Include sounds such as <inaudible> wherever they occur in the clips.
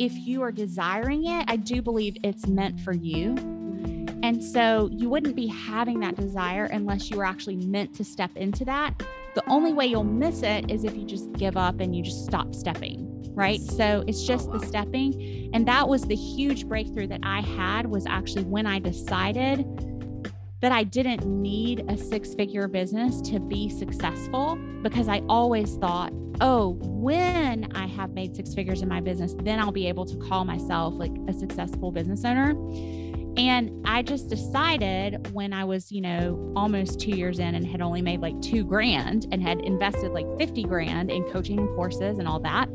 if you are desiring it, I do believe it's meant for you. And so you wouldn't be having that desire unless you were actually meant to step into that. The only way you'll miss it is if you just give up and you just stop stepping, right? So it's just the stepping. And that was the huge breakthrough that I had was actually when I decided that I didn't need a six figure business to be successful because I always thought, oh, when I have made six figures in my business, then I'll be able to call myself like a successful business owner. And I just decided when I was, you know, almost two years in and had only made like two grand and had invested like 50 grand in coaching courses and all that,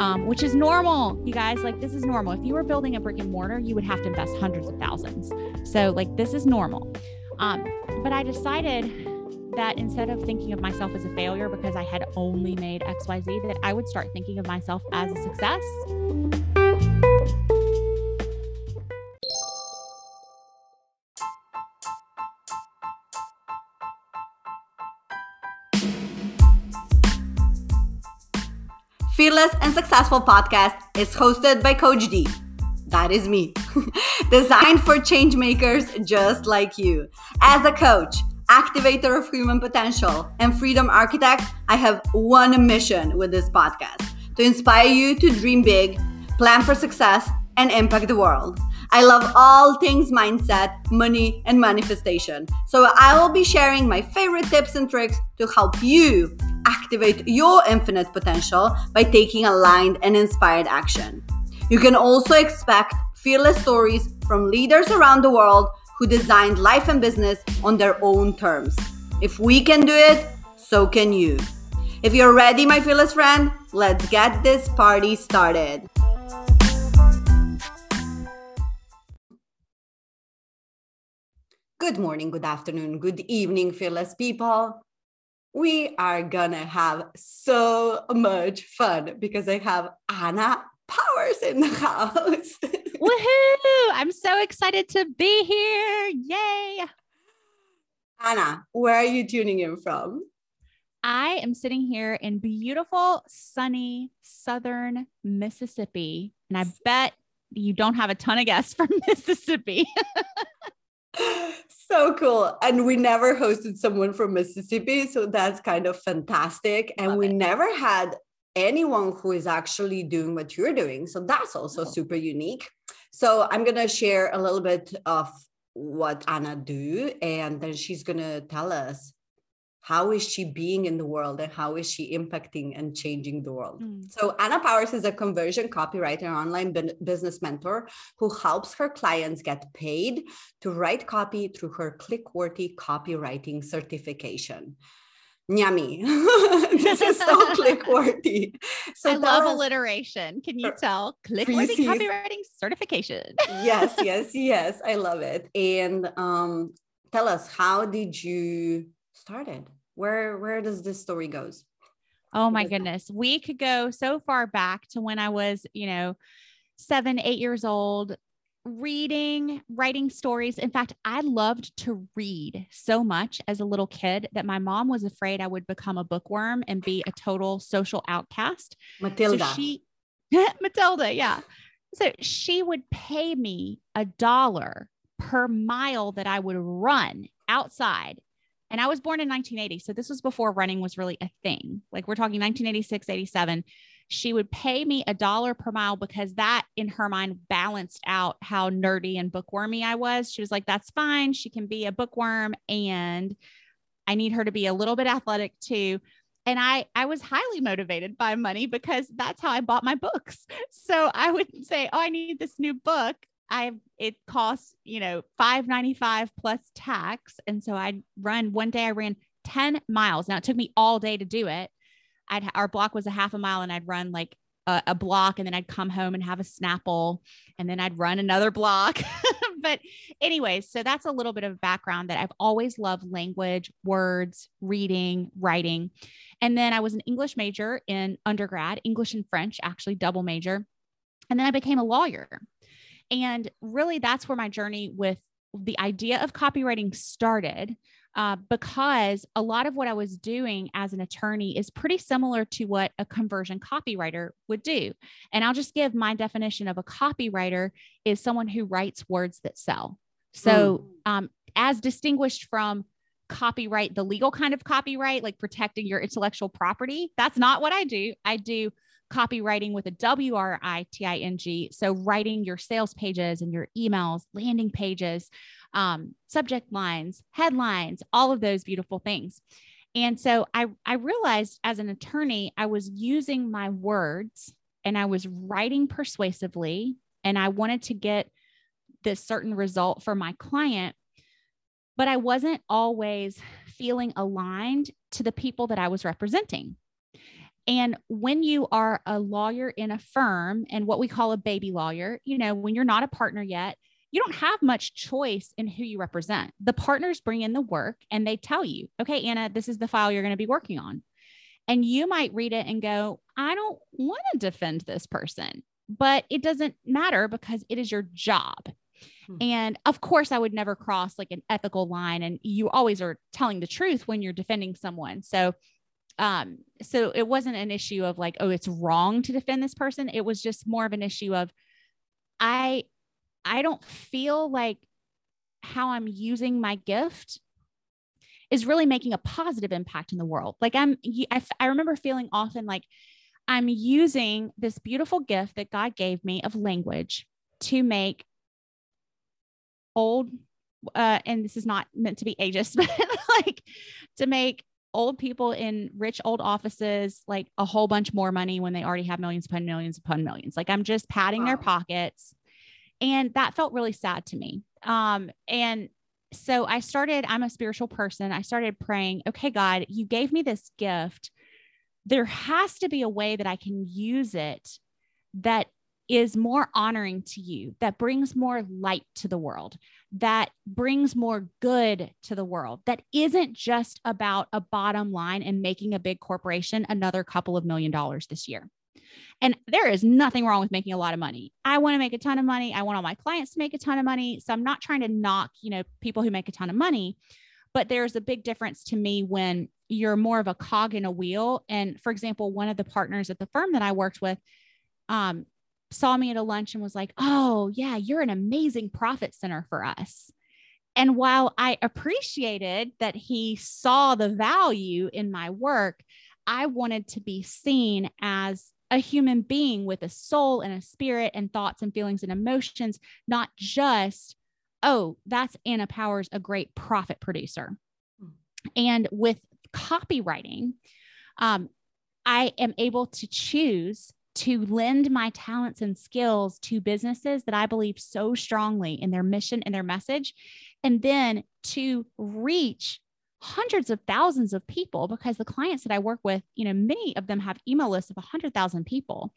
um, which is normal, you guys. Like, this is normal. If you were building a brick and mortar, you would have to invest hundreds of thousands. So, like, this is normal. Um, but I decided that instead of thinking of myself as a failure because I had only made XYZ, that I would start thinking of myself as a success. Fearless and Successful podcast is hosted by Coach D. That is me. <laughs> Designed for change makers just like you. As a coach, activator of human potential, and freedom architect, I have one mission with this podcast to inspire you to dream big, plan for success, and impact the world. I love all things mindset, money, and manifestation. So I will be sharing my favorite tips and tricks to help you activate your infinite potential by taking aligned and inspired action. You can also expect fearless stories from leaders around the world who designed life and business on their own terms. If we can do it, so can you. If you're ready, my fearless friend, let's get this party started. Good morning, good afternoon, good evening, fearless people. We are gonna have so much fun because I have Anna Powers in the house. <laughs> Woohoo! I'm so excited to be here. Yay! Anna, where are you tuning in from? I am sitting here in beautiful, sunny, southern Mississippi. And I bet you don't have a ton of guests <laughs> from Mississippi. <laughs> so cool. And we never hosted someone from Mississippi. So that's kind of fantastic. And Love we it. never had anyone who is actually doing what you're doing. So that's also oh. super unique. So I'm going to share a little bit of what Anna do and then she's going to tell us how is she being in the world and how is she impacting and changing the world mm. so anna powers is a conversion copywriter and online business mentor who helps her clients get paid to write copy through her clickworthy copywriting certification Yummy. <laughs> this is so <laughs> click-worthy. So I love was, alliteration. Can you tell? Click-worthy copywriting certification. yes, <laughs> yes, yes. I love it. And um, tell us, how did you start it? Where where does this story goes? Oh my goodness. We could go so far back to when I was, you know, seven, eight years old, reading, writing stories. In fact, I loved to read so much as a little kid that my mom was afraid I would become a bookworm and be a total social outcast. Matilda. So she, <laughs> Matilda, yeah. So she would pay me a dollar per mile that I would run outside. And I was born in 1980. So this was before running was really a thing. Like we're talking 1986, 87 she would pay me a dollar per mile because that in her mind balanced out how nerdy and bookwormy I was. She was like, that's fine. She can be a bookworm and I need her to be a little bit athletic too. And I I was highly motivated by money because that's how I bought my books. <laughs> So I would say, "Oh, I need this new book." I it costs, you know, 5.95 plus tax, and so I run one day I ran 10 miles. Now it took me all day to do it I'd our block was a half a mile and I'd run like a, a block and then I'd come home and have a Snapple and then I'd run another block. <laughs> but anyways, so that's a little bit of background that I've always loved language, words, reading, writing. And then I was an English major in undergrad, English and French, actually double major. And then I became a lawyer. And really that's where my journey with the idea of copywriting started uh, because a lot of what I was doing as an attorney is pretty similar to what a conversion copywriter would do. And I'll just give my definition of a copywriter is someone who writes words that sell. So, mm. um, as distinguished from copyright, the legal kind of copyright, like protecting your intellectual property, that's not what I do. I do copywriting with a W R I T I N G. So, writing your sales pages and your emails, landing pages, um, subject lines, headlines, all of those beautiful things. And so I, I realized as an attorney, I was using my words and I was writing persuasively, and I wanted to get this certain result for my client, but I wasn't always feeling aligned to the people that I was representing. And when you are a lawyer in a firm and what we call a baby lawyer, you know, when you're not a partner yet, you don't have much choice in who you represent. The partners bring in the work and they tell you, okay, Anna, this is the file you're going to be working on. And you might read it and go, I don't want to defend this person, but it doesn't matter because it is your job. Hmm. And of course, I would never cross like an ethical line. And you always are telling the truth when you're defending someone. So, um, so it wasn't an issue of like, oh, it's wrong to defend this person. It was just more of an issue of, I I don't feel like how I'm using my gift is really making a positive impact in the world. Like I'm, I, I remember feeling often like I'm using this beautiful gift that God gave me of language to make old, uh, and this is not meant to be ageist, <laughs> but like to make old people in rich old offices like a whole bunch more money when they already have millions upon millions upon millions. Like I'm just padding wow. their pockets and that felt really sad to me. Um, and so I started, I'm a spiritual person. I started praying, okay, God, you gave me this gift. There has to be a way that I can use it that is more honoring to you, that brings more light to the world, that brings more good to the world, that isn't just about a bottom line and making a big corporation another couple of million dollars this year. And there is nothing wrong with making a lot of money. I want to make a ton of money. I want all my clients to make a ton of money. So I'm not trying to knock, you know, people who make a ton of money, but there's a big difference to me when you're more of a cog in a wheel. And for example, one of the partners at the firm that I worked with um, saw me at a lunch and was like, Oh, yeah, you're an amazing profit center for us. And while I appreciated that he saw the value in my work, I wanted to be seen as a human being with a soul and a spirit and thoughts and feelings and emotions, not just, oh, that's Anna Powers, a great profit producer. Mm. And with copywriting, um, I am able to choose to lend my talents and skills to businesses that I believe so strongly in their mission and their message, and then to reach hundreds of thousands of people because the clients that I work with, you know, many of them have email lists of 100,000 people.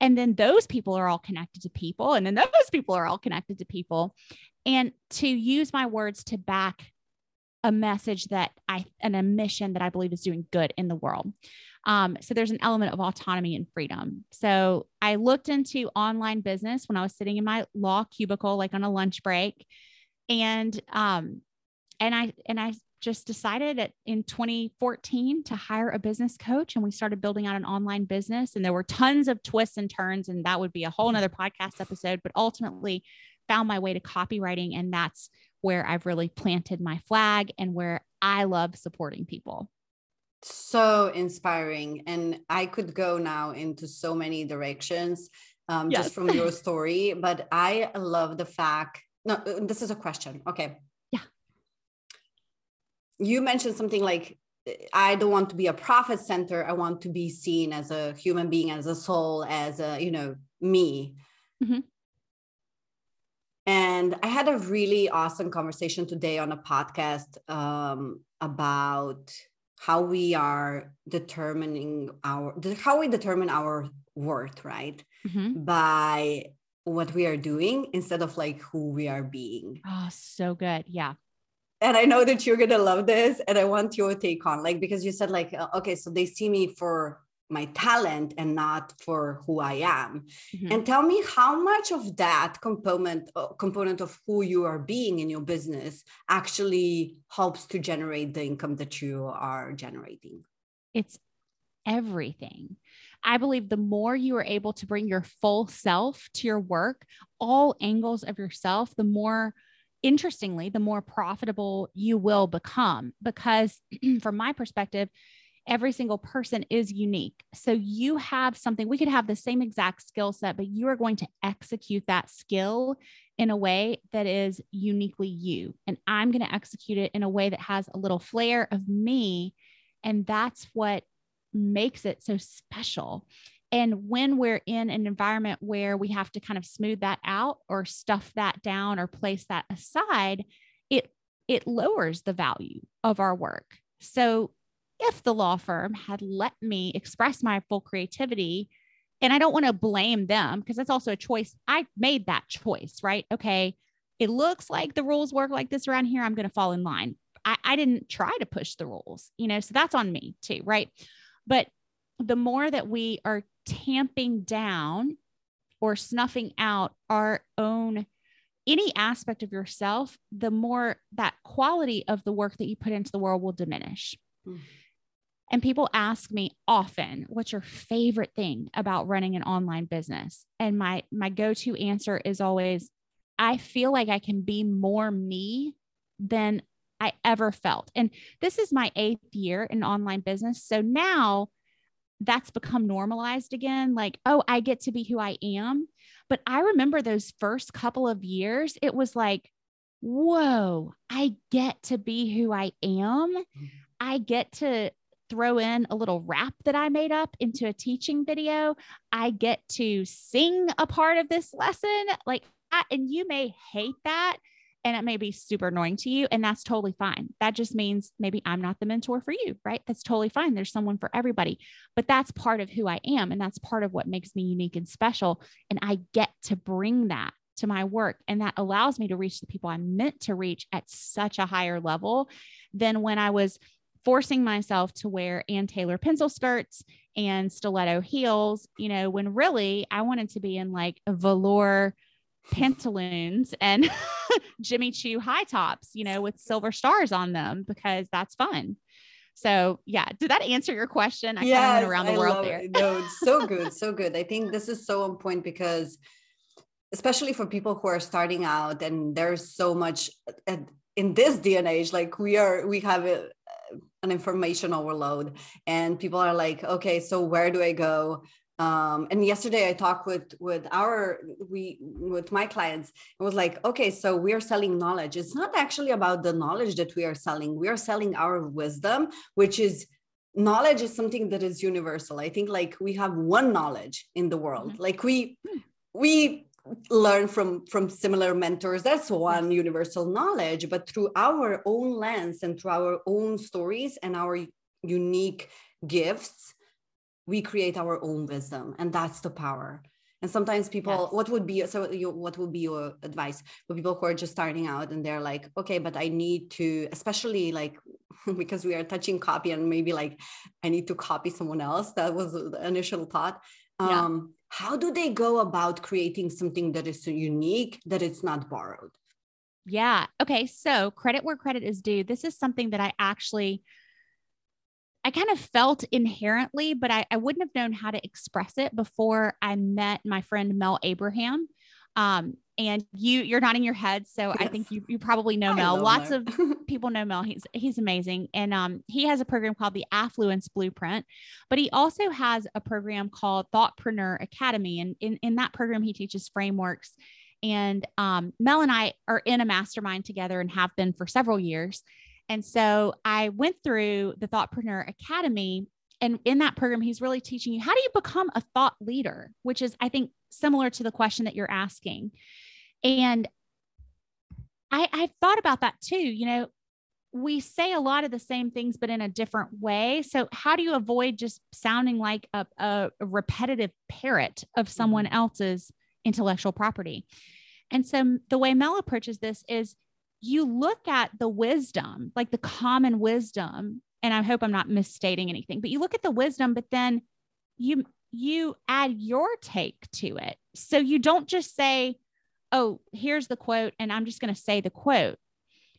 And then those people are all connected to people. And then those people are all connected to people. And to use my words to back a message that I, and a mission that I believe is doing good in the world. Um, so there's an element of autonomy and freedom. So I looked into online business when I was sitting in my law cubicle, like on a lunch break. And, um, and I, and I just decided at, in 2014 to hire a business coach and we started building out an online business and there were tons of twists and turns and that would be a whole nother podcast episode but ultimately found my way to copywriting and that's where i've really planted my flag and where i love supporting people so inspiring and i could go now into so many directions um, yes. just from your story but i love the fact no this is a question okay Yeah. you mentioned something like I don't want to be a profit center. I want to be seen as a human being, as a soul, as a, you know, me. Mm-hmm. And I had a really awesome conversation today on a podcast um, about how we are determining our, how we determine our worth, right? Mm-hmm. By what we are doing instead of like who we are being. Oh, so good. Yeah and I know that you're gonna love this, and I want your take on like because you said like uh, okay, so they see me for my talent and not for who I am. Mhm. And tell me how much of that component uh, component of who you are being in your business actually helps to generate the income that you are generating. it's everything. I believe the more you are able to bring your full self to your work, all angles of yourself, the more interestingly, the more profitable you will become. Because <clears throat> from my perspective, every single person is unique. So you have something, we could have the same exact skill set, but you are going to execute that skill in a way that is uniquely you. And I'm going to execute it in a way that has a little flair of me. And that's what makes it so special. And when we're in an environment where we have to kind of smooth that out or stuff that down or place that aside, it it lowers the value of our work. So if the law firm had let me express my full creativity, and I don't want to blame them because that's also a choice. I made that choice, right? Okay, it looks like the rules work like this around here. I'm going to fall in line. I, I didn't try to push the rules, you know, so that's on me too, right? But the more that we are tamping down or snuffing out our own any aspect of yourself, the more that quality of the work that you put into the world will diminish. Mm. And people ask me often, what's your favorite thing about running an online business? And my my go-to answer is always I feel like I can be more me than I ever felt. And this is my 8th year in online business. So now that's become normalized again like oh I get to be who I am. But I remember those first couple of years it was like whoa, I get to be who I am. Mm-hmm. I get to throw in a little rap that I made up into a teaching video. I get to sing a part of this lesson. Like, and you may hate that and it may be super annoying to you. And that's totally fine. That just means maybe I'm not the mentor for you, right? That's totally fine. There's someone for everybody, but that's part of who I am. And that's part of what makes me unique and special. And I get to bring that to my work. And that allows me to reach the people I'm meant to reach at such a higher level than when I was forcing myself to wear Ann Taylor pencil skirts and stiletto heels, you know, when really I wanted to be in like velour pantaloons and <laughs> Jimmy Choo high tops, you know, with silver stars on them because that's fun. So yeah, did that answer your question? I kind of went around the I world there. it. No, it's so <laughs> good, so good. I think this is so on point because, especially for people who are starting out, and there's so much uh, in this day and age. Like we are, we have a, an information overload, and people are like, okay, so where do I go? Um, and yesterday I talked with with our we with my clients. It was like, okay, so we are selling knowledge. It's not actually about the knowledge that we are selling. We are selling our wisdom, which is knowledge is something that is universal. I think like we have one knowledge in the world. Like we we learn from from similar mentors. That's one universal knowledge, but through our own lens and through our own stories and our unique gifts we create our own wisdom and that's the power and sometimes people Yes. what would be so you, what would be your advice for people who are just starting out and they're like okay but i need to especially like <laughs> because we are touching copy and maybe like i need to copy someone else that was the initial thought Yeah. um how do they go about creating something that is so unique that it's not borrowed Yeah. Okay. So credit where credit is due. This is something that I actually I kind of felt inherently, but I, I wouldn't have known how to express it before I met my friend Mel Abraham. Um, and you you're nodding your head, so I think you you probably know I Mel. love Lots Mel. of <laughs> people know Mel. He's he's amazing, and um, he has a program called the Affluence Blueprint, but he also has a program called Thoughtpreneur Academy, and in in that program he teaches frameworks. And um, Mel and I are in a mastermind together and have been for several years. And so I went through the Thoughtpreneur Academy. And in that program, he's really teaching you how do you become a thought leader, which is, I think, similar to the question that you're asking. And I, I've thought about that too. You know, we say a lot of the same things, but in a different way. So, how do you avoid just sounding like a, a, a repetitive parrot of someone mm-hmm. else's intellectual property? And so, the way Mel approaches this is you look at the wisdom, like the common wisdom, and I hope I'm not misstating anything, but you look at the wisdom, but then you you add your take to it. So you don't just say, "Oh, here's the quote and I'm just going to say the quote."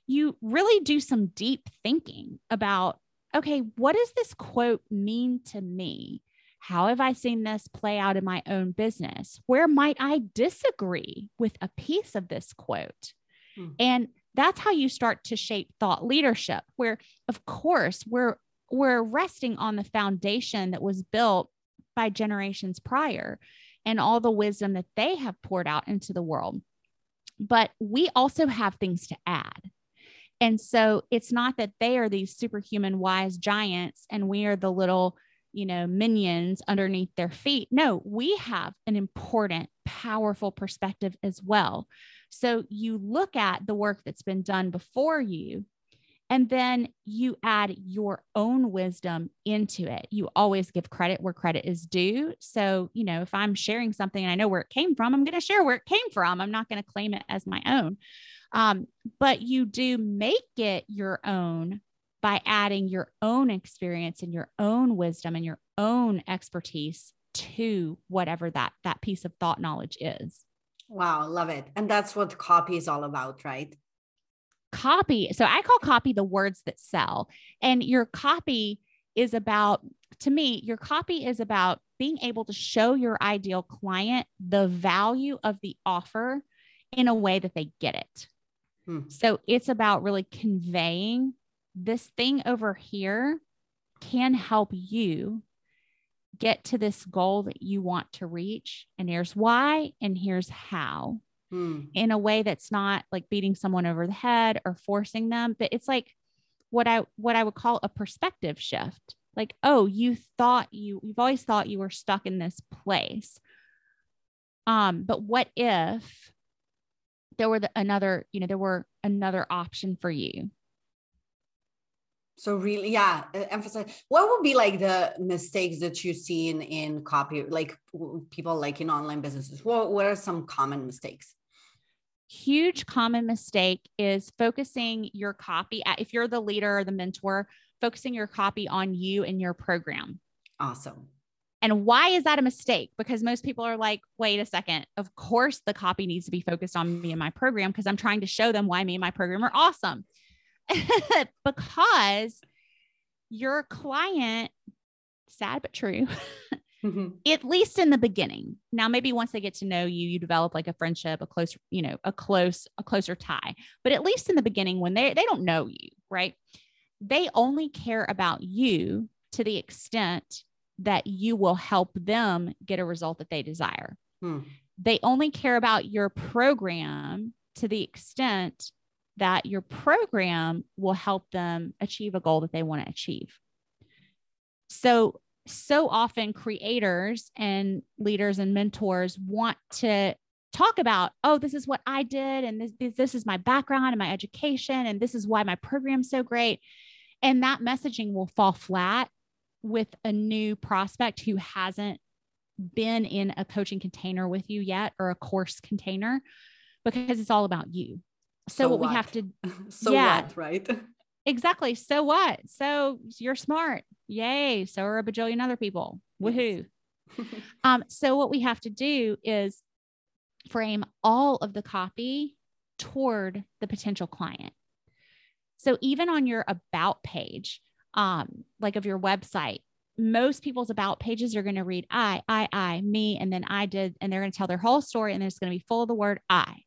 You really do some deep thinking about, "Okay, what does this quote mean to me?" How have I seen this play out in my own business? Where might I disagree with a piece of this quote? Hmm. And that's how you start to shape thought leadership, where, of course, we're we're resting on the foundation that was built by generations prior and all the wisdom that they have poured out into the world. But we also have things to add. And so it's not that they are these superhuman wise giants and we are the little you know, minions underneath their feet. No, we have an important, powerful perspective as well. So you look at the work that's been done before you, and then you add your own wisdom into it. You always give credit where credit is due. So, you know, if I'm sharing something and I know where it came from, I'm going to share where it came from. I'm not going to claim it as my own. Um, but you do make it your own by adding your own experience and your own wisdom and your own expertise to whatever that that piece of thought knowledge is. Wow, love it. And that's what copy is all about, right? Copy. So I call copy the words that sell. And your copy is about to me, your copy is about being able to show your ideal client the value of the offer in a way that they get it. Hmm. So it's about really conveying this thing over here can help you get to this goal that you want to reach. And here's why, and here's how. Hmm. In a way that's not like beating someone over the head or forcing them, but it's like what I what I would call a perspective shift. Like, oh, you thought you you've always thought you were stuck in this place. Um, but what if there were the, another, you know, there were another option for you? so really yeah emphasize what would be like the mistakes that you've seen in copy like people like in online businesses what, what are some common mistakes huge common mistake is focusing your copy at, if you're the leader or the mentor focusing your copy on you and your program. Awesome. And why is that a mistake? Because most people are like wait a second of course the copy needs to be focused on me and my program because i'm trying to show them why me and my program are awesome. <laughs> Because your client, sad but true, <laughs> mm-hmm. at least in the beginning. Now, maybe once they get to know you, you develop like a friendship, a close, you know, a close, a closer tie. But at least in the beginning, when they they don't know you, right? They only care about you to the extent that you will help them get a result that they desire. Hmm. They only care about your program to the extent that your program will help them achieve a goal that they want to achieve. So, so often creators and leaders and mentors want to talk about, oh, this is what I did, and this, this, is my background and my education, and this is why my program's so great. And that messaging will fall flat with a new prospect who hasn't been in a coaching container with you yet or a course container because it's all about you. So, so what, what, we have to <laughs> so yeah, what right <laughs> exactly. So what? So you're smart. Yay. So are a bajillion other people. Woohoo. Yes. <laughs> um so what we have to do is frame all of the copy toward the potential client. So even on your about page um like of your website most people's about pages are going to read I, I, I, me, and then I did, and they're going to tell their whole story, and it's going to be full of the word I.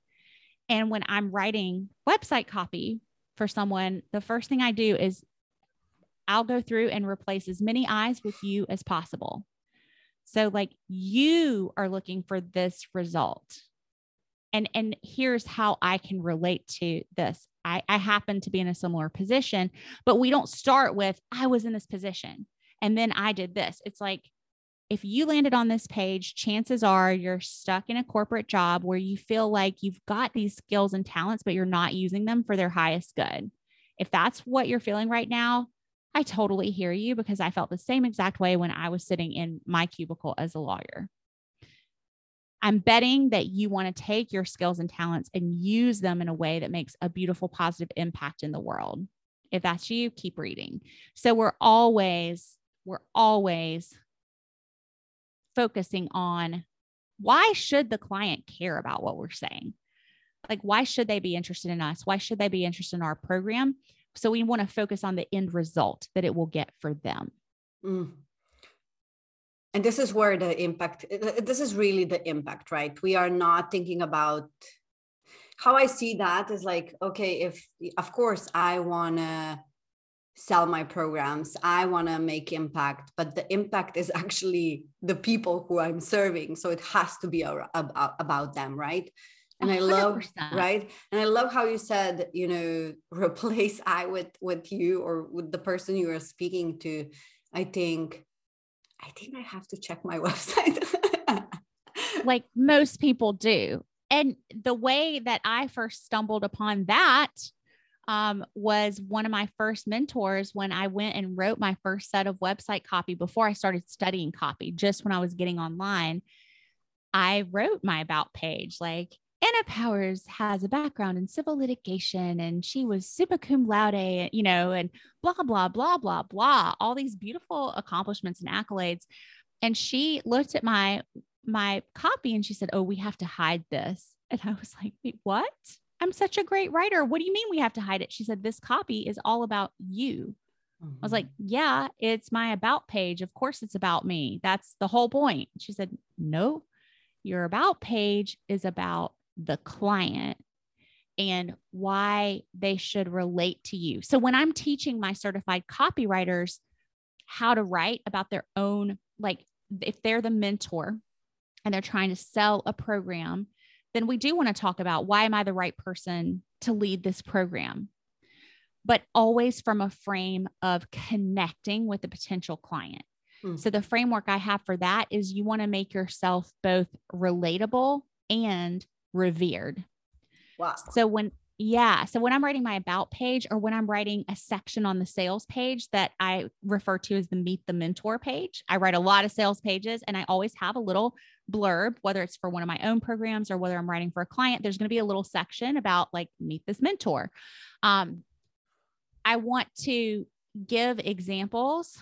And when I'm writing website copy for someone, the first thing I do is I'll go through and replace as many eyes with you as possible. So like you are looking for this result. And and here's how I can relate to this. I, I happen to be in a similar position, but we don't start with I was in this position and then I did this. It's like if you landed on this page, chances are you're stuck in a corporate job where you feel like you've got these skills and talents, but you're not using them for their highest good. If that's what you're feeling right now, I totally hear you because I felt the same exact way when I was sitting in my cubicle as a lawyer. I'm betting that you want to take your skills and talents and use them in a way that makes a beautiful, positive impact in the world. If that's you, keep reading. So we're always, we're always focusing on why should the client care about what we're saying? Like, why should they be interested in us? Why should they be interested in our program? So we want to focus on the end result that it will get for them. Mm. And this is where the impact, this is really the impact, right? We are not thinking about how I see that is like, okay, if, of course, I want to sell my programs. I want to make impact but the impact is actually the people who i'm serving so it has to be about, about them right? And 100%. i love right? And i love how you said you know <laughs> replace i with with you or with the person you are speaking to. I think i think i have to check my <laughs> website. Like most people do. And the way that i first stumbled upon that um, was one of my first mentors when I went and wrote my first set of website copy before I started studying copy, just when I was getting online. I wrote my about page like, Anna Powers has a background in civil litigation and she was super cum laude, you know, and blah, blah, blah, blah, blah, all these beautiful accomplishments and accolades. And she looked at my my copy and she said, Oh, we have to hide this. And I was like, Wait, what? I'm such a great writer. What do you mean we have to hide it? She said, This copy is all about you. Mm-hmm. I was like, mm-hmm. Yeah, it's my about page. Of course, it's about me. That's the whole point. She said, No, your about page is about the client and why they should relate to you. So when I'm teaching my certified copywriters how to write about their own, like if they're the mentor and they're trying to sell a program then we do want to talk about why am I the right person to lead this program? But always from a frame of connecting with the potential client. Hmm. So, the framework I have for that is you want to make yourself both relatable and revered. Wow. So, when yeah. So when I'm writing my about page or when I'm writing a section on the sales page that I refer to as the meet the mentor page, I write a lot of sales pages and I always have a little blurb, whether it's for one of my own programs or whether I'm writing for a client, there's going to be a little section about like meet this mentor. Um, I want to give examples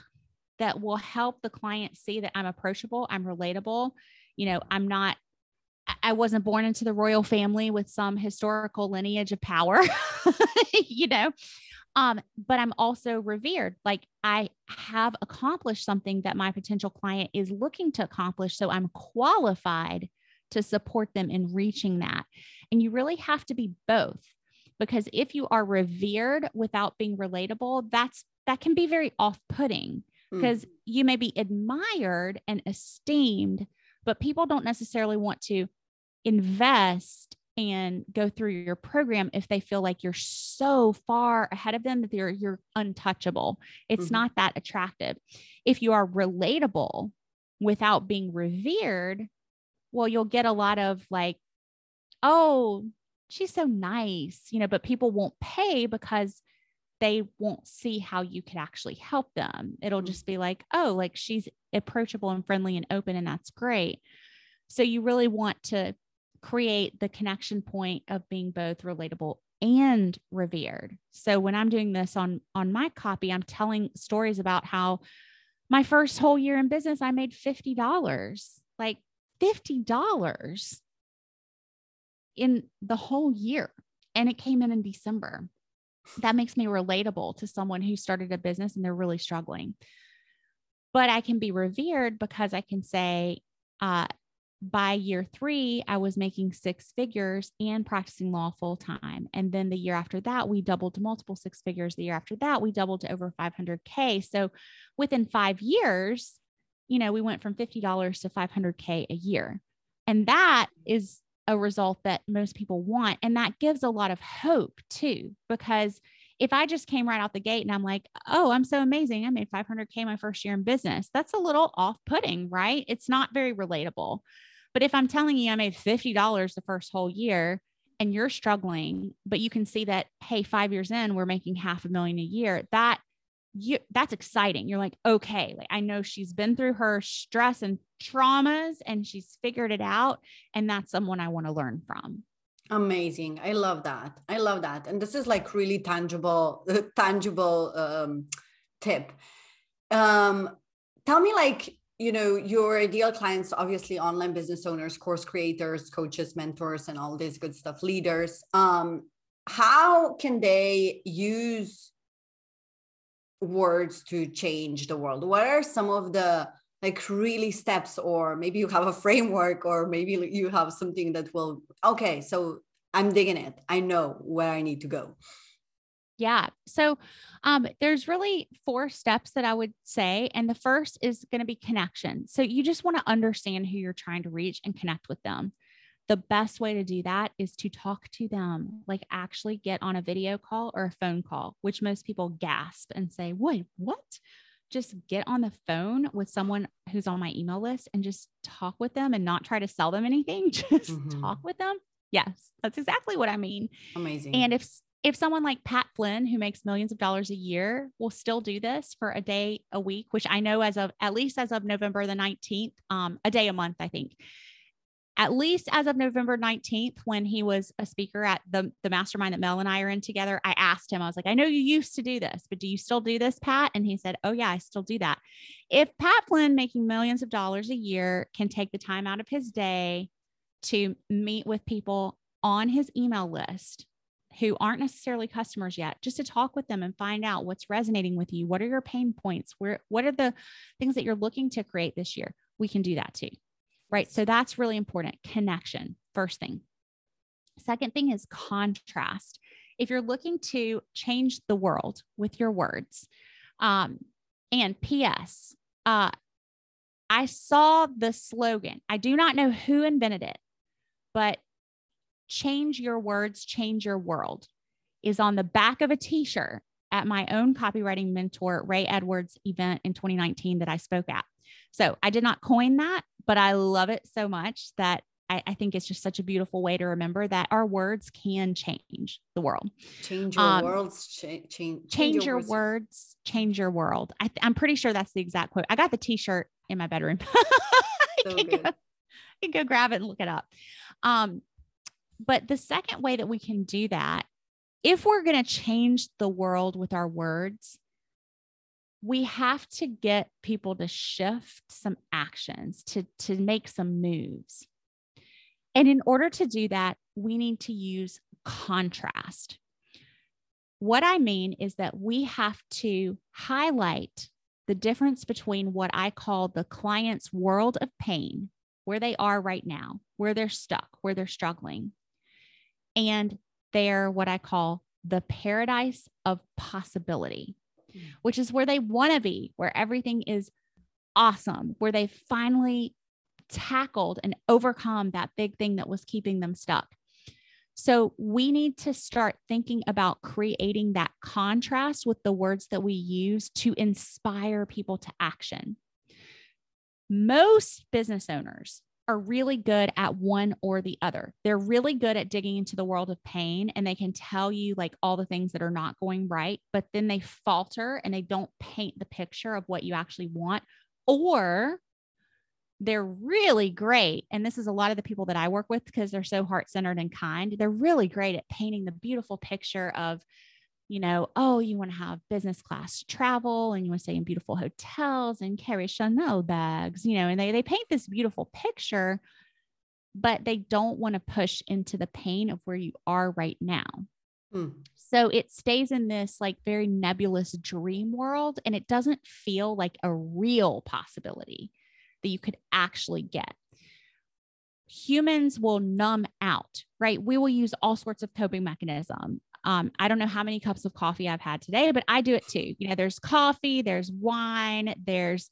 that will help the client see that I'm approachable, I'm relatable. You know, I'm not I wasn't born into the royal family with some historical lineage of power, <laughs> you know. Um, but I'm also revered. Like I have accomplished something that my potential client is looking to accomplish. So I'm qualified to support them in reaching that. And you really have to be both because if you are revered without being relatable, that's that can be very off-putting because mm. you may be admired and esteemed but people don't necessarily want to invest and go through your program if they feel like you're so far ahead of them that you're you're untouchable. It's mm-hmm. not that attractive. If you are relatable without being revered, well, you'll get a lot of like, oh, she's so nice, you know, but people won't pay because they won't see how you could actually help them. It'll mm-hmm. just be like, oh, like she's approachable and friendly and open, and that's great. So you really want to create the connection point of being both relatable and revered. So when I'm doing this on on my copy, I'm telling stories about how my first whole year in business I made $50. Like $50 in the whole year and it came in in December. That makes me relatable to someone who started a business and they're really struggling. But I can be revered because I can say, uh, by year three, I was making six figures and practicing law full time. And then the year after that, we doubled to multiple six figures. The year after that, we doubled to over 500K. So within five years, you know, we went from $50 to 500K a year. And that is a result that most people want. And that gives a lot of hope too, because if I just came right out the gate and I'm like, oh, I'm so amazing. I made 500K my first year in business. That's a little off putting, right? It's not very relatable. But if I'm telling you I made $50 the first whole year and you're struggling, but you can see that, hey, five years in, we're making half a million a year, that you that's exciting. You're like, okay, like I know she's been through her stress and traumas and she's figured it out. And that's someone I want to learn from. Amazing. I love that. I love that. And this is like really tangible, <laughs> tangible um, tip. Um, tell me like you know your ideal clients obviously online business owners course creators coaches mentors and all this good stuff leaders um how can they use words to change the world what are some of the like really steps or maybe you have a framework or maybe you have something that will okay so i'm digging it i know where i need to go yeah. So um, there's really four steps that I would say. And the first is going to be connection. So you just want to understand who you're trying to reach and connect with them. The best way to do that is to talk to them, like actually get on a video call or a phone call, which most people gasp and say, Wait, what? Just get on the phone with someone who's on my email list and just talk with them and not try to sell them anything. <laughs> Just mm-hmm. talk with them. Yes, that's exactly what I mean. Amazing. And if if someone like Pat Flynn, who makes millions of dollars a year, will still do this for a day a week, which I know as of at least as of November the 19th, um, a day a month, I think. At least as of November 19th, when he was a speaker at the, the mastermind that Mel and I are in together, I asked him, I was like, I know you used to do this, but do you still do this, Pat? And he said, Oh, yeah, I still do that. If Pat Flynn, making millions of dollars a year, can take the time out of his day to meet with people on his email list who aren't necessarily customers yet just to talk with them and find out what's resonating with you what are your pain points where what are the things that you're looking to create this year we can do that too right so that's really important connection first thing. Second thing is contrast. If you're looking to change the world with your words um, and ps uh, i saw the slogan. I do not know who invented it but Change Your Words, Change Your World is on the back of a t shirt at my own copywriting mentor, Ray Edwards event in 2019 that I spoke at. So I did not coin that, but I love it so much that I, I, think it's just such a beautiful way to remember that our words can change the world. Change your um, worlds, cha- change, change, change your, words. words. change your world. I am pretty sure that's the exact quote. I got the t-shirt in my bedroom. <laughs> so can, go, can go grab it and look it up. Um, but the second way that we can do that, if we're going to change the world with our words, we have to get people to shift some actions, to, to make some moves. And in order to do that, we need to use contrast. What I mean is that we have to highlight the difference between what I call the client's world of pain, where they are right now, where they're stuck, where they're struggling, and they're what I call the paradise of possibility. Mm. which is where they want to be, where everything is awesome, where they finally tackled and overcome that big thing that was keeping them stuck. So we need to start thinking about creating that contrast with the words that we use to inspire people to action. Most business owners are really good at one or the other. They're really good at digging into the world of pain and they can tell you like all the things that are not going right, but then they falter and they don't paint the picture of what you actually want. Or they're really great. And this is a lot of the people that I work with because they're so heart centered and kind. They're really great at painting the beautiful picture of you know, oh, you want to have business class travel and you want to stay in beautiful hotels and carry Chanel bags, you know, and they, they paint this beautiful picture, but they don't want to push into the pain of where you are right now. Hmm. So it stays in this like very nebulous dream world and it doesn't feel like a real possibility that you could actually get humans will numb out, right? We will use all sorts of coping mechanism. Um, I don't know how many cups of coffee I've had today, but I do it too. You know, there's coffee, there's wine, there's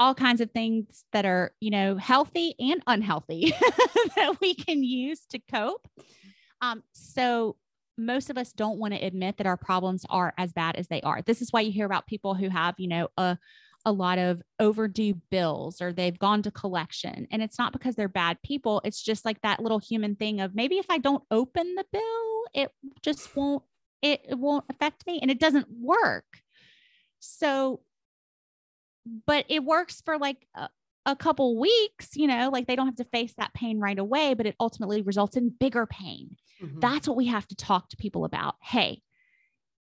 all kinds of things that are, you know, healthy and unhealthy <laughs> that we can use to cope. Um, so most of us don't want to admit that our problems are as bad as they are. This is why you hear about people who have, you know, a a lot of overdue bills or they've gone to collection. And it's not because they're bad people. It's just like that little human thing of maybe if I don't open the bill, it just won't, it, it won't affect me. And it doesn't work. So, but it works for like a, a couple weeks, you know, like they don't have to face that pain right away, but it ultimately results in bigger pain. Mm-hmm. That's what we have to talk to people about. Hey,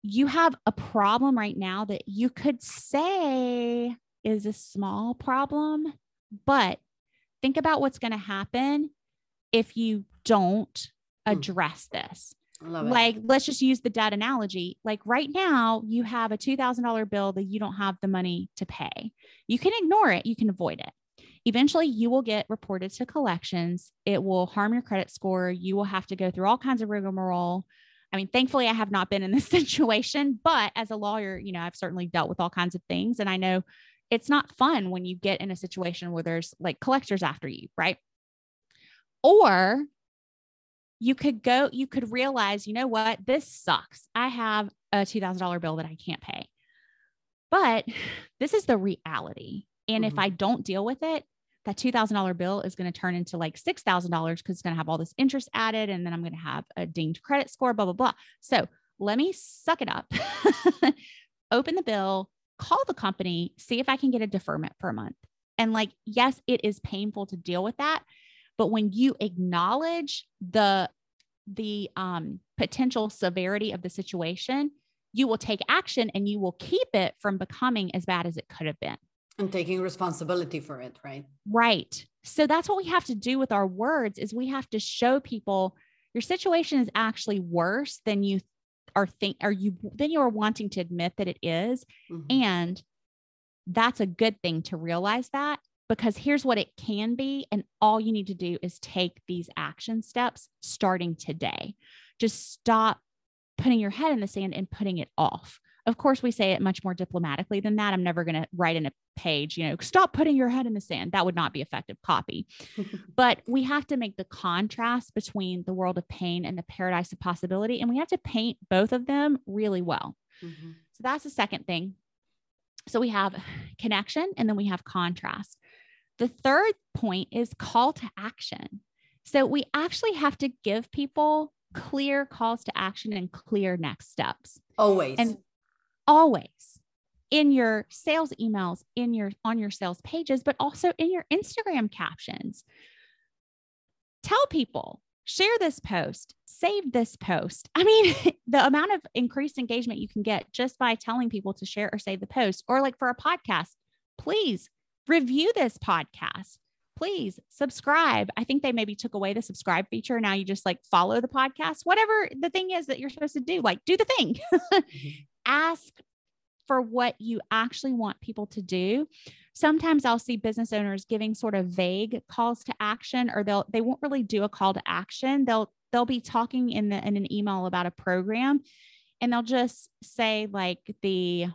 you have a problem right now that you could say is a small problem, but think about what's going to happen if you don't Hmm. address this. Love it. Like, let's just use the debt analogy. Like, right now, you have a $2,000 bill that you don't have the money to pay. You can ignore it, you can avoid it. Eventually, you will get reported to collections. It will harm your credit score. You will have to go through all kinds of rigmarole. I mean, thankfully, I have not been in this <laughs> situation, but as a lawyer, you know, I've certainly dealt with all kinds of things. And I know it's not fun when you get in a situation where there's like collectors after you, right? Or you could go, you could realize, you know what, this sucks. I have a $2,000 bill that I can't pay. But this is the reality. And if Mhm. I don't deal with it, that $2,000 bill is going to turn into like $6,000 because it's going to have all this interest added. And then I'm going to have a dinged credit score, blah, blah, blah. So let me suck it up, <laughs> open the bill, call the company, see if I can get a deferment for a month. And like, yes, it is painful to deal with that. But when you acknowledge the the um, potential severity of the situation, you will take action and you will keep it from becoming as bad as it could have been. and taking responsibility for it, right? Right. So that's what we have to do with our words is we have to show people your situation is actually worse than you are think or you than you are wanting to admit that it is Mhm. and that's a good thing to realize that because here's what it can be. And all you need to do is take these action steps starting today. Just stop putting your head in the sand and putting it off. Of course, we say it much more diplomatically than that. I'm never going to write in a page, you know, stop putting your head in the sand. That would not be effective copy. <laughs> but we have to make the contrast between the world of pain and the paradise of possibility. And we have to paint both of them really well. Mhm. So that's the second thing. So we have <sighs> connection and then we have contrast. The third point is call to action. So we actually have to give people clear calls to action and clear next steps. Always. And always in your sales emails, in your on your sales pages, but also in your Instagram captions. Tell people, share this post, save this post. I mean, <laughs> the amount of increased engagement you can get just by telling people to share or save the post, or like for a podcast, please review this podcast. Please subscribe. I think they maybe took away the subscribe feature. Now you just like follow the podcast, whatever the thing is that you're supposed to do, like do the thing. <laughs> Mm-hmm. Ask for what you actually want people to do. Sometimes I'll see business owners giving sort of vague calls to action or they'll they won't really do a call to action. They'll they'll be talking in the in an email about a program and they'll just say like the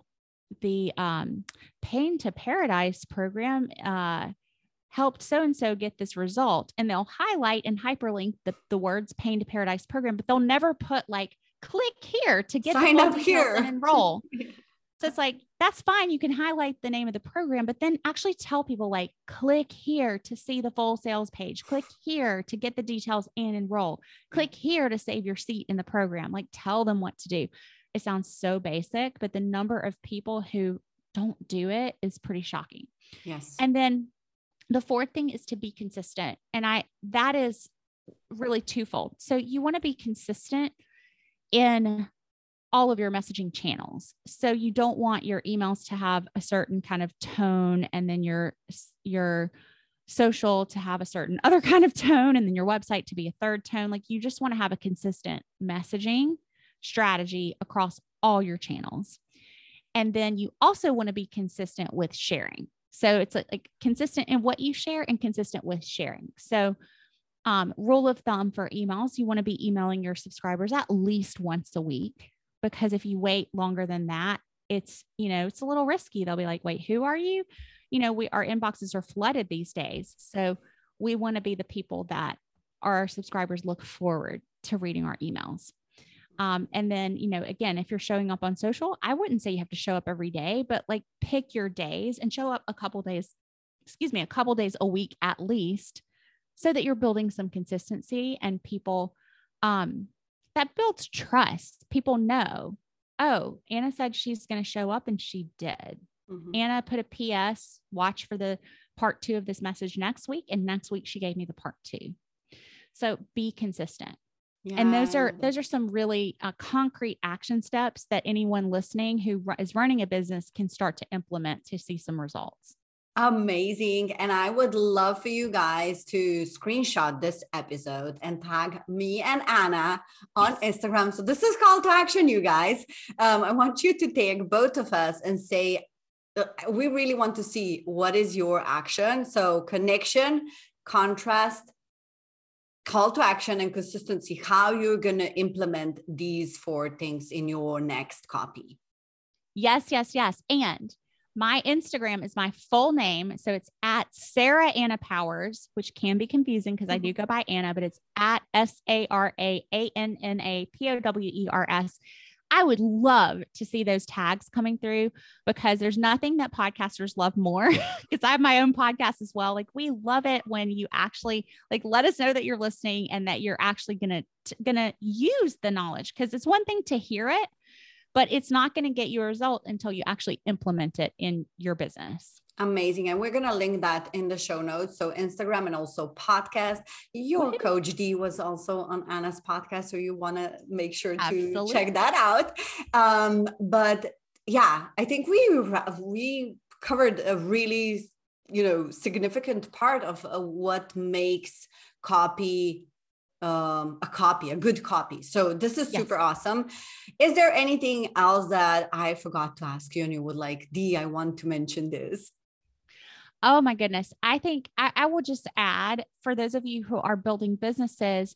the um pain to paradise program uh helped so and so get this result and they'll highlight and hyperlink the, the words pain to paradise program but they'll never put like click here to get the Sign up here. and enroll <laughs> so it's like, that's fine. You can highlight the name of the program, but then actually tell people, like, click here to see the full sales page, click here to get the details and enroll, click here to save your seat in the program. Like, tell them what to do. It sounds so basic, but the number of people who don't do it is pretty shocking. yes. And then the fourth thing is to be consistent. And I, that is really twofold. So you want to be consistent in all of your messaging channels. So you don't want your emails to have a certain kind of tone and then your, your, social to have a certain other <laughs> kind of tone and then your website to be a third tone like you just want to have a consistent messaging strategy across all your channels and then you also want to be consistent with sharing so it's like, like consistent in what you share and consistent with sharing. So, um, rule of thumb for emails, you want to be emailing your subscribers at least once a week because if you wait longer than that, it's, you know, it's a little risky. They'll be like, wait, who are you? You know, we, our inboxes are flooded these days. So we want to be the people that our subscribers look forward to reading our emails. Um, and then, you know, again, if you're showing up on social, I wouldn't say you have to show up every day, but like pick your days and show up a couple days, excuse me, a couple days a week at least, so that you're building some consistency and people um, that builds trust. People know, oh, Anna said she's going to show up and she did. Mhm. Anna put a PS, watch for the part two of this message next week. And next week she gave me the part two. So be consistent. Yeah. And those are those are some really uh, concrete action steps that anyone listening who is running a business can start to implement to see some results. Amazing. And I would love for you guys to screenshot this episode and tag me and Anna on yes. Instagram. So this is call to action, you guys. Um, I want you to tag both of us and say, uh, we really want to see what is your action. So connection, contrast, call to action and consistency, how you're going to implement these four things in your next copy. Yes, yes, yes. And my Instagram is my full name. So it's at Sara Anna Powers, which can be confusing because I do mm-hmm. go by Anna, but it's at S A R A A N N A P O W R S. I would love to see those tags coming through because there's nothing that podcasters love more because <laughs> I have my own podcast as well. Like we love it when you actually like let us know that you're listening and that you're actually going to use the knowledge because it's one thing to hear it but it's not going to get you a result until you actually implement it in your business. Amazing. And we're going to link that in the show notes. So, Instagram and also podcast. Your coach D was also on Anna's podcast. So, you want to make sure to Absolutely. check that out. Um, but yeah, I think we, we covered a really you know significant part of uh, what makes copy um, a copy, a good copy. So this is super yes. awesome. Is there anything else that I forgot to ask you and you would like, D, I want to mention this? Oh my goodness. I think I, I will just add for those of you who are building businesses,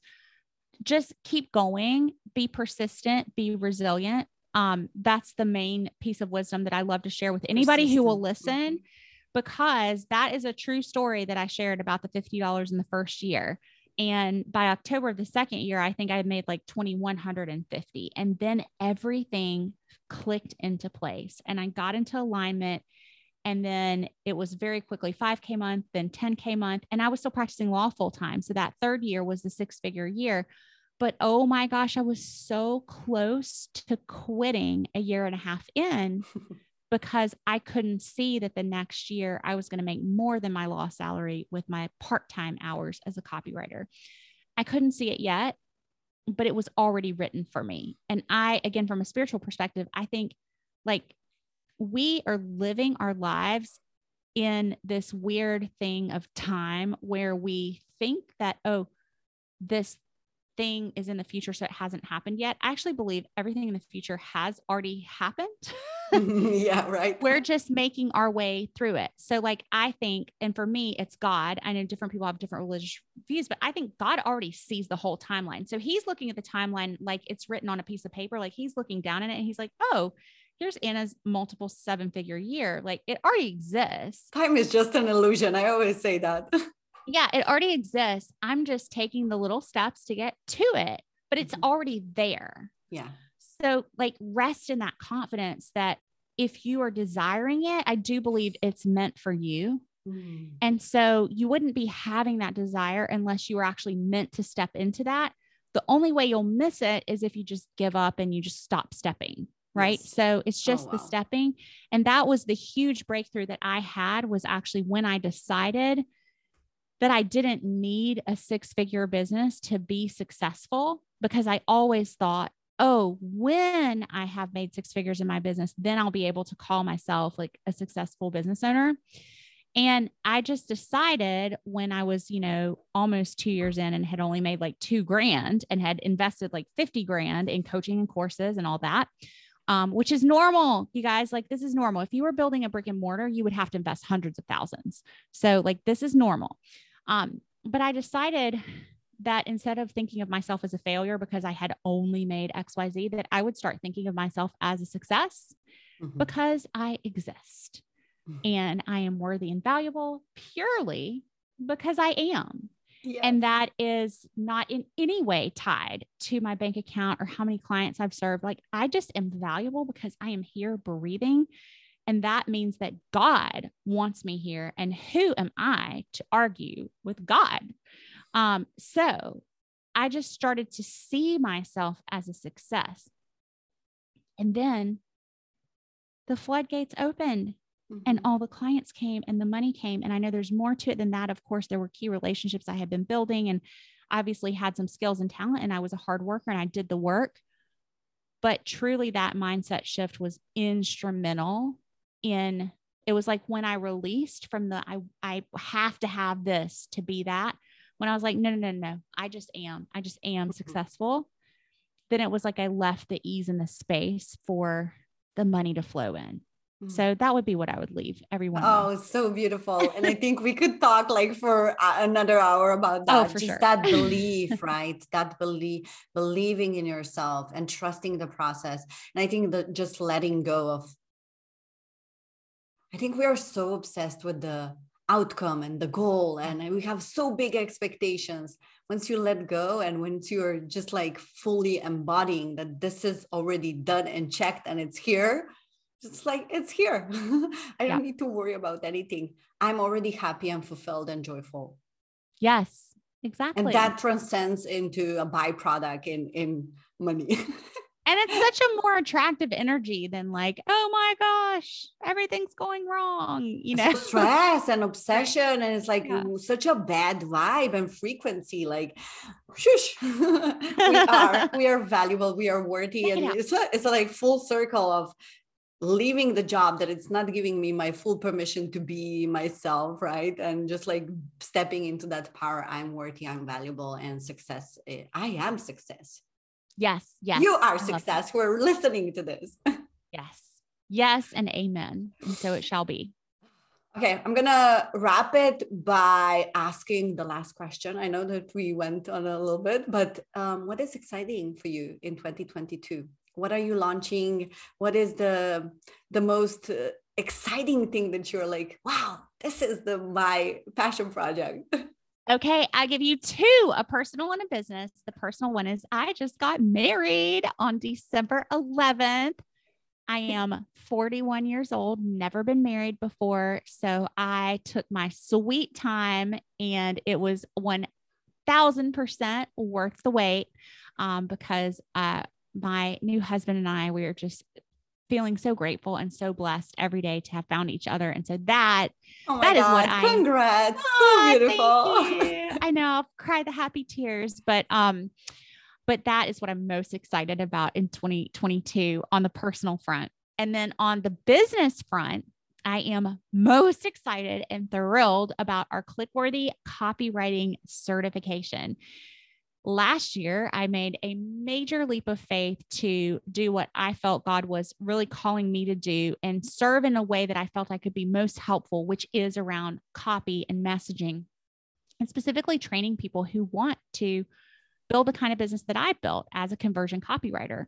just keep going, be persistent, be resilient. Um, that's the main piece of wisdom that I love to share with anybody persistent. who will listen mm-hmm. because that is a true story that I shared about the $50 in the first year. And by October of the second year, I think I made like 2,150. And then everything clicked into place and I got into alignment. And then it was very quickly 5K month, then 10K month. And I was still practicing law full time. So that third year was the six figure year. But oh my gosh, I was so close to quitting a year and a half in <laughs> because I couldn't see that the next year I was going to make more than my law salary with my part time hours as a copywriter. I couldn't see it yet, but it was already written for me. And I, again, from a spiritual perspective, I think like we are living our lives in this weird thing of time where we think that, oh, this thing is in the future, so it hasn't happened yet. I actually believe everything in the future has already happened. <laughs> <laughs> yeah, right. We're just making our way through it. So, like, I think, and for me, it's God. I know different people have different religious views, but I think God already sees the whole timeline. So, He's looking at the timeline like it's written on a piece of paper. Like, He's looking down in it and He's like, oh, here's Anna's multiple seven figure year. Like, it already exists. Time is just an illusion. I always say that. <laughs> yeah, it already exists. I'm just taking the little steps to get to it, but it's mm-hmm. already there. Yeah. So, like, rest in that confidence that if you are desiring it, I do believe it's meant for you. Mm. And so, you wouldn't be having that desire unless you were actually meant to step into that. The only way you'll miss it is if you just give up and you just stop stepping. Right. Yes. So it's oh, just oh, wow. the stepping. And that was the huge breakthrough that I had was actually when I decided that I didn't need a six figure business to be successful because I always thought oh, when I have made six figures in my business, then I'll be able to call myself like a successful business owner. And I just decided when I was, you know, almost two years in and had only made like two grand and had invested like 50 grand in coaching and courses and all that, um, which is normal. You guys, like, this is normal. If you were building a brick and mortar, you would have to invest hundreds of thousands. So, like, this is normal. Um, but I decided that instead of thinking of myself as a failure because I had only made XYZ, that I would start thinking of myself as a success mm-hmm. because I exist mm-hmm. and I am worthy and valuable purely because I am. Yes. And that is not in any way tied to my bank account or how many clients I've served. Like I just am valuable because I am here breathing. And that means that God wants me here. And who am I to argue with God? Um, so I just started to see myself as a success. And then the floodgates opened mm-hmm. and all the clients came and the money came. And I know there's more to it than that. Of course, there were key relationships I had been building and obviously had some skills and talent and I was a hard worker and I did the work. But truly, that mindset shift was instrumental in it was like when I released from the I I have to have this to be that. When I was like, no, no, no, no, I just am. I just am mm-hmm. successful. Then it was like I left the ease and the space for the money to flow in. Mm. So that would be what I would leave everyone. Oh, with. so beautiful. and I <laughs> think we could talk like for another hour about oh, that. Oh, Just sure. that <laughs> belief, right? That belief, believing in yourself and trusting the process. And I think that just letting go of, I think we are so obsessed with the outcome and the goal and we have so big expectations once you let go and once you're just like fully embodying that this is already done and checked and it's here it's like it's here. <laughs> I don't need to worry about anything. I'm already happy and fulfilled and joyful. Yes exactly. and that transcends into a byproduct in in money. <laughs> And it's such a more attractive energy than like oh my gosh everything's going wrong you know? <laughs> Stress and obsession and it's like yeah. such a bad vibe and frequency like shush. We are we are valuable we are worthy and it's a, it's a like full circle of leaving the job that it's not giving me my full permission to be myself right? And just like stepping into that power i'm worthy i'm valuable and success eh, i am success. Yes yes. You are success. Who are listening to this. <laughs> Yes. Yes and amen. And so it shall be. Okay i'm gonna wrap it by asking the last question. I know that we went on a little bit but um, what is exciting for you in 2022 what are you launching? What is the the most uh, exciting thing that you're like wow this is the my passion project. <laughs> Okay i give you two a personal one and a business. The personal one is i just got married on december 11th I am 41 years old, never been married before. So I took my sweet time and it was 1000% worth the wait um, because uh, my new husband and I, we are just feeling so grateful and so blessed every day to have found each other. And so that oh that God, is what I congrats. Oh, so beautiful. I know I'll cry the happy tears, but um, but that is what I'm most excited about in 2022 on the personal front. And then on the business front, I am most excited and thrilled about our Clickworthy copywriting certification last year, I made a major leap of faith to do what I felt God was really calling me to do and serve in a way that I felt I could be most helpful, which is around copy and messaging, and specifically training people who want to build the kind of business that I built as a conversion copywriter.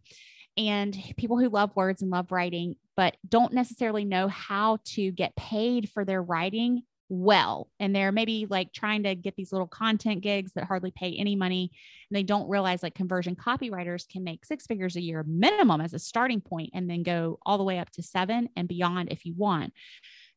And people who love words and love writing, but don't necessarily know how to get paid for their writing well and they're maybe like trying to get these little content gigs that hardly pay any money and they don't realize like conversion copywriters can make six figures a year minimum as a starting point and then go all the way up to seven and beyond if you want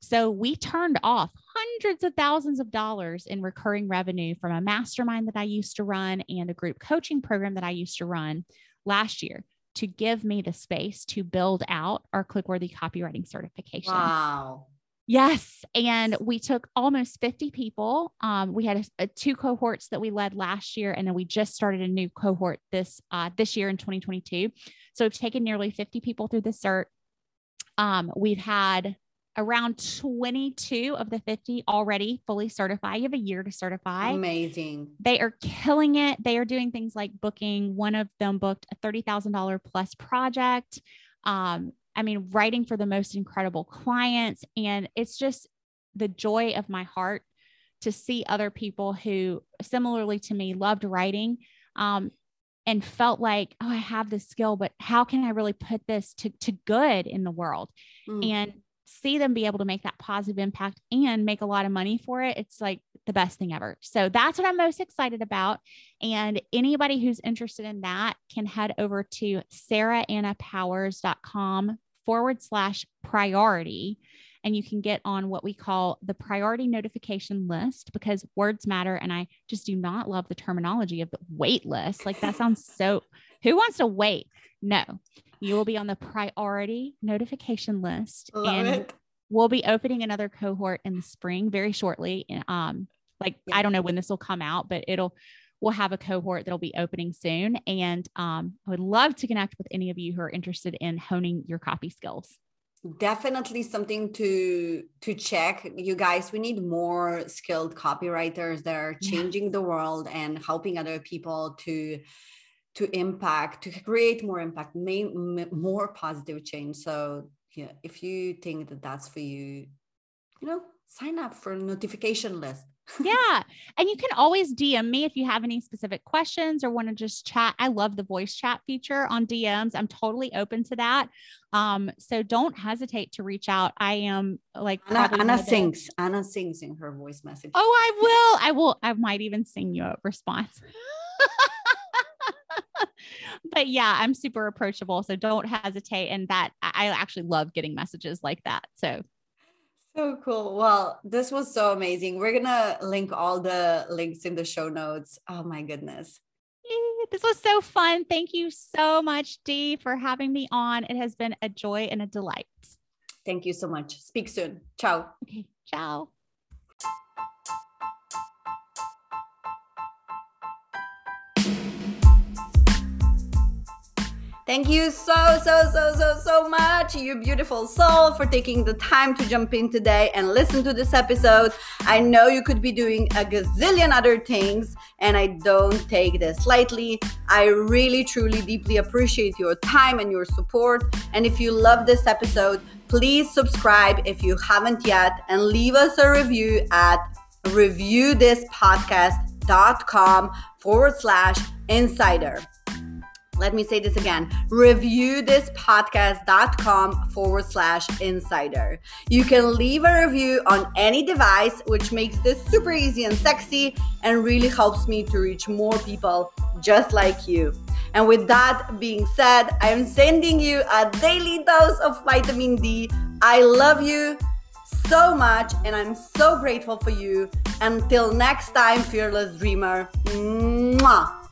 so we turned off hundreds of thousands of dollars in recurring revenue from a mastermind that I used to run and a group coaching program that I used to run last year to give me the space to build out our Clickworthy copywriting certification. Wow. Yes. And we took almost 50 people. Um, we had a, a two cohorts that we led last year, and then we just started a new cohort this uh, this year in 2022. So we've taken nearly 50 people through the cert. Um, we've had around 22 of the 50 already fully certified. You have a year to certify. Amazing. They are killing it. They are doing things like booking. One of them booked a $30,000 plus project. Um, I mean, writing for the most incredible clients. And it's just the joy of my heart to see other people who, similarly to me, loved writing um, and felt like, oh, I have this skill, but how can I really put this to, to good in the world? Mm. And see them be able to make that positive impact and make a lot of money for it, it's like the best thing ever. So that's what I'm most excited about. And anybody who's interested in that can head over to saraannapowers.com forward slash priority. And you can get on what we call the priority notification list because words matter. And I just do not love the terminology of the wait list. Like that sounds <laughs> so, who wants to wait? No, you will be on the priority notification list. Love and it. we'll be opening another cohort in the spring very shortly. And, Um, like, yeah. I don't know when this will come out, but it'll, we'll have a cohort that'll be opening soon. And um, I would love to connect with any of you who are interested in honing your copy skills definitely something to to check you guys we need more skilled copywriters that are changing yes. the world and helping other people to to impact to create more impact more positive change so yeah if you think that that's for you you know sign up for a notification list yeah. And you can always DM me if you have any specific questions or want to just chat. I love the voice chat feature on DMs. I'm totally open to that. Um, so don't hesitate to reach out. I am like Anna, Anna sings. Anna sings in her voice message. Oh, I will. I will. I might even sing you a response. <laughs> but yeah, I'm super approachable. So don't hesitate. And that I actually love getting messages like that. So so cool. Well, this was so amazing. We're going to link all the links in the show notes. Oh my goodness. This was so fun. Thank you so much, Dee, for having me on. It has been a joy and a delight. Thank you so much. Speak soon. Ciao. Okay. Ciao. Thank you so, so, so, so, so much, you beautiful soul, for taking the time to jump in today and listen to this episode. I know you could be doing a gazillion other things, and I don't take this lightly. I really, truly, deeply appreciate your time and your support. And if you love this episode, please subscribe if you haven't yet and leave us a review at reviewthispodcast.com forward slash insider. Let me say this again reviewthispodcast.com forward slash insider. You can leave a review on any device, which makes this super easy and sexy and really helps me to reach more people just like you. And with that being said, I'm sending you a daily dose of vitamin D. I love you so much and I'm so grateful for you. Until next time, fearless dreamer. Mwah.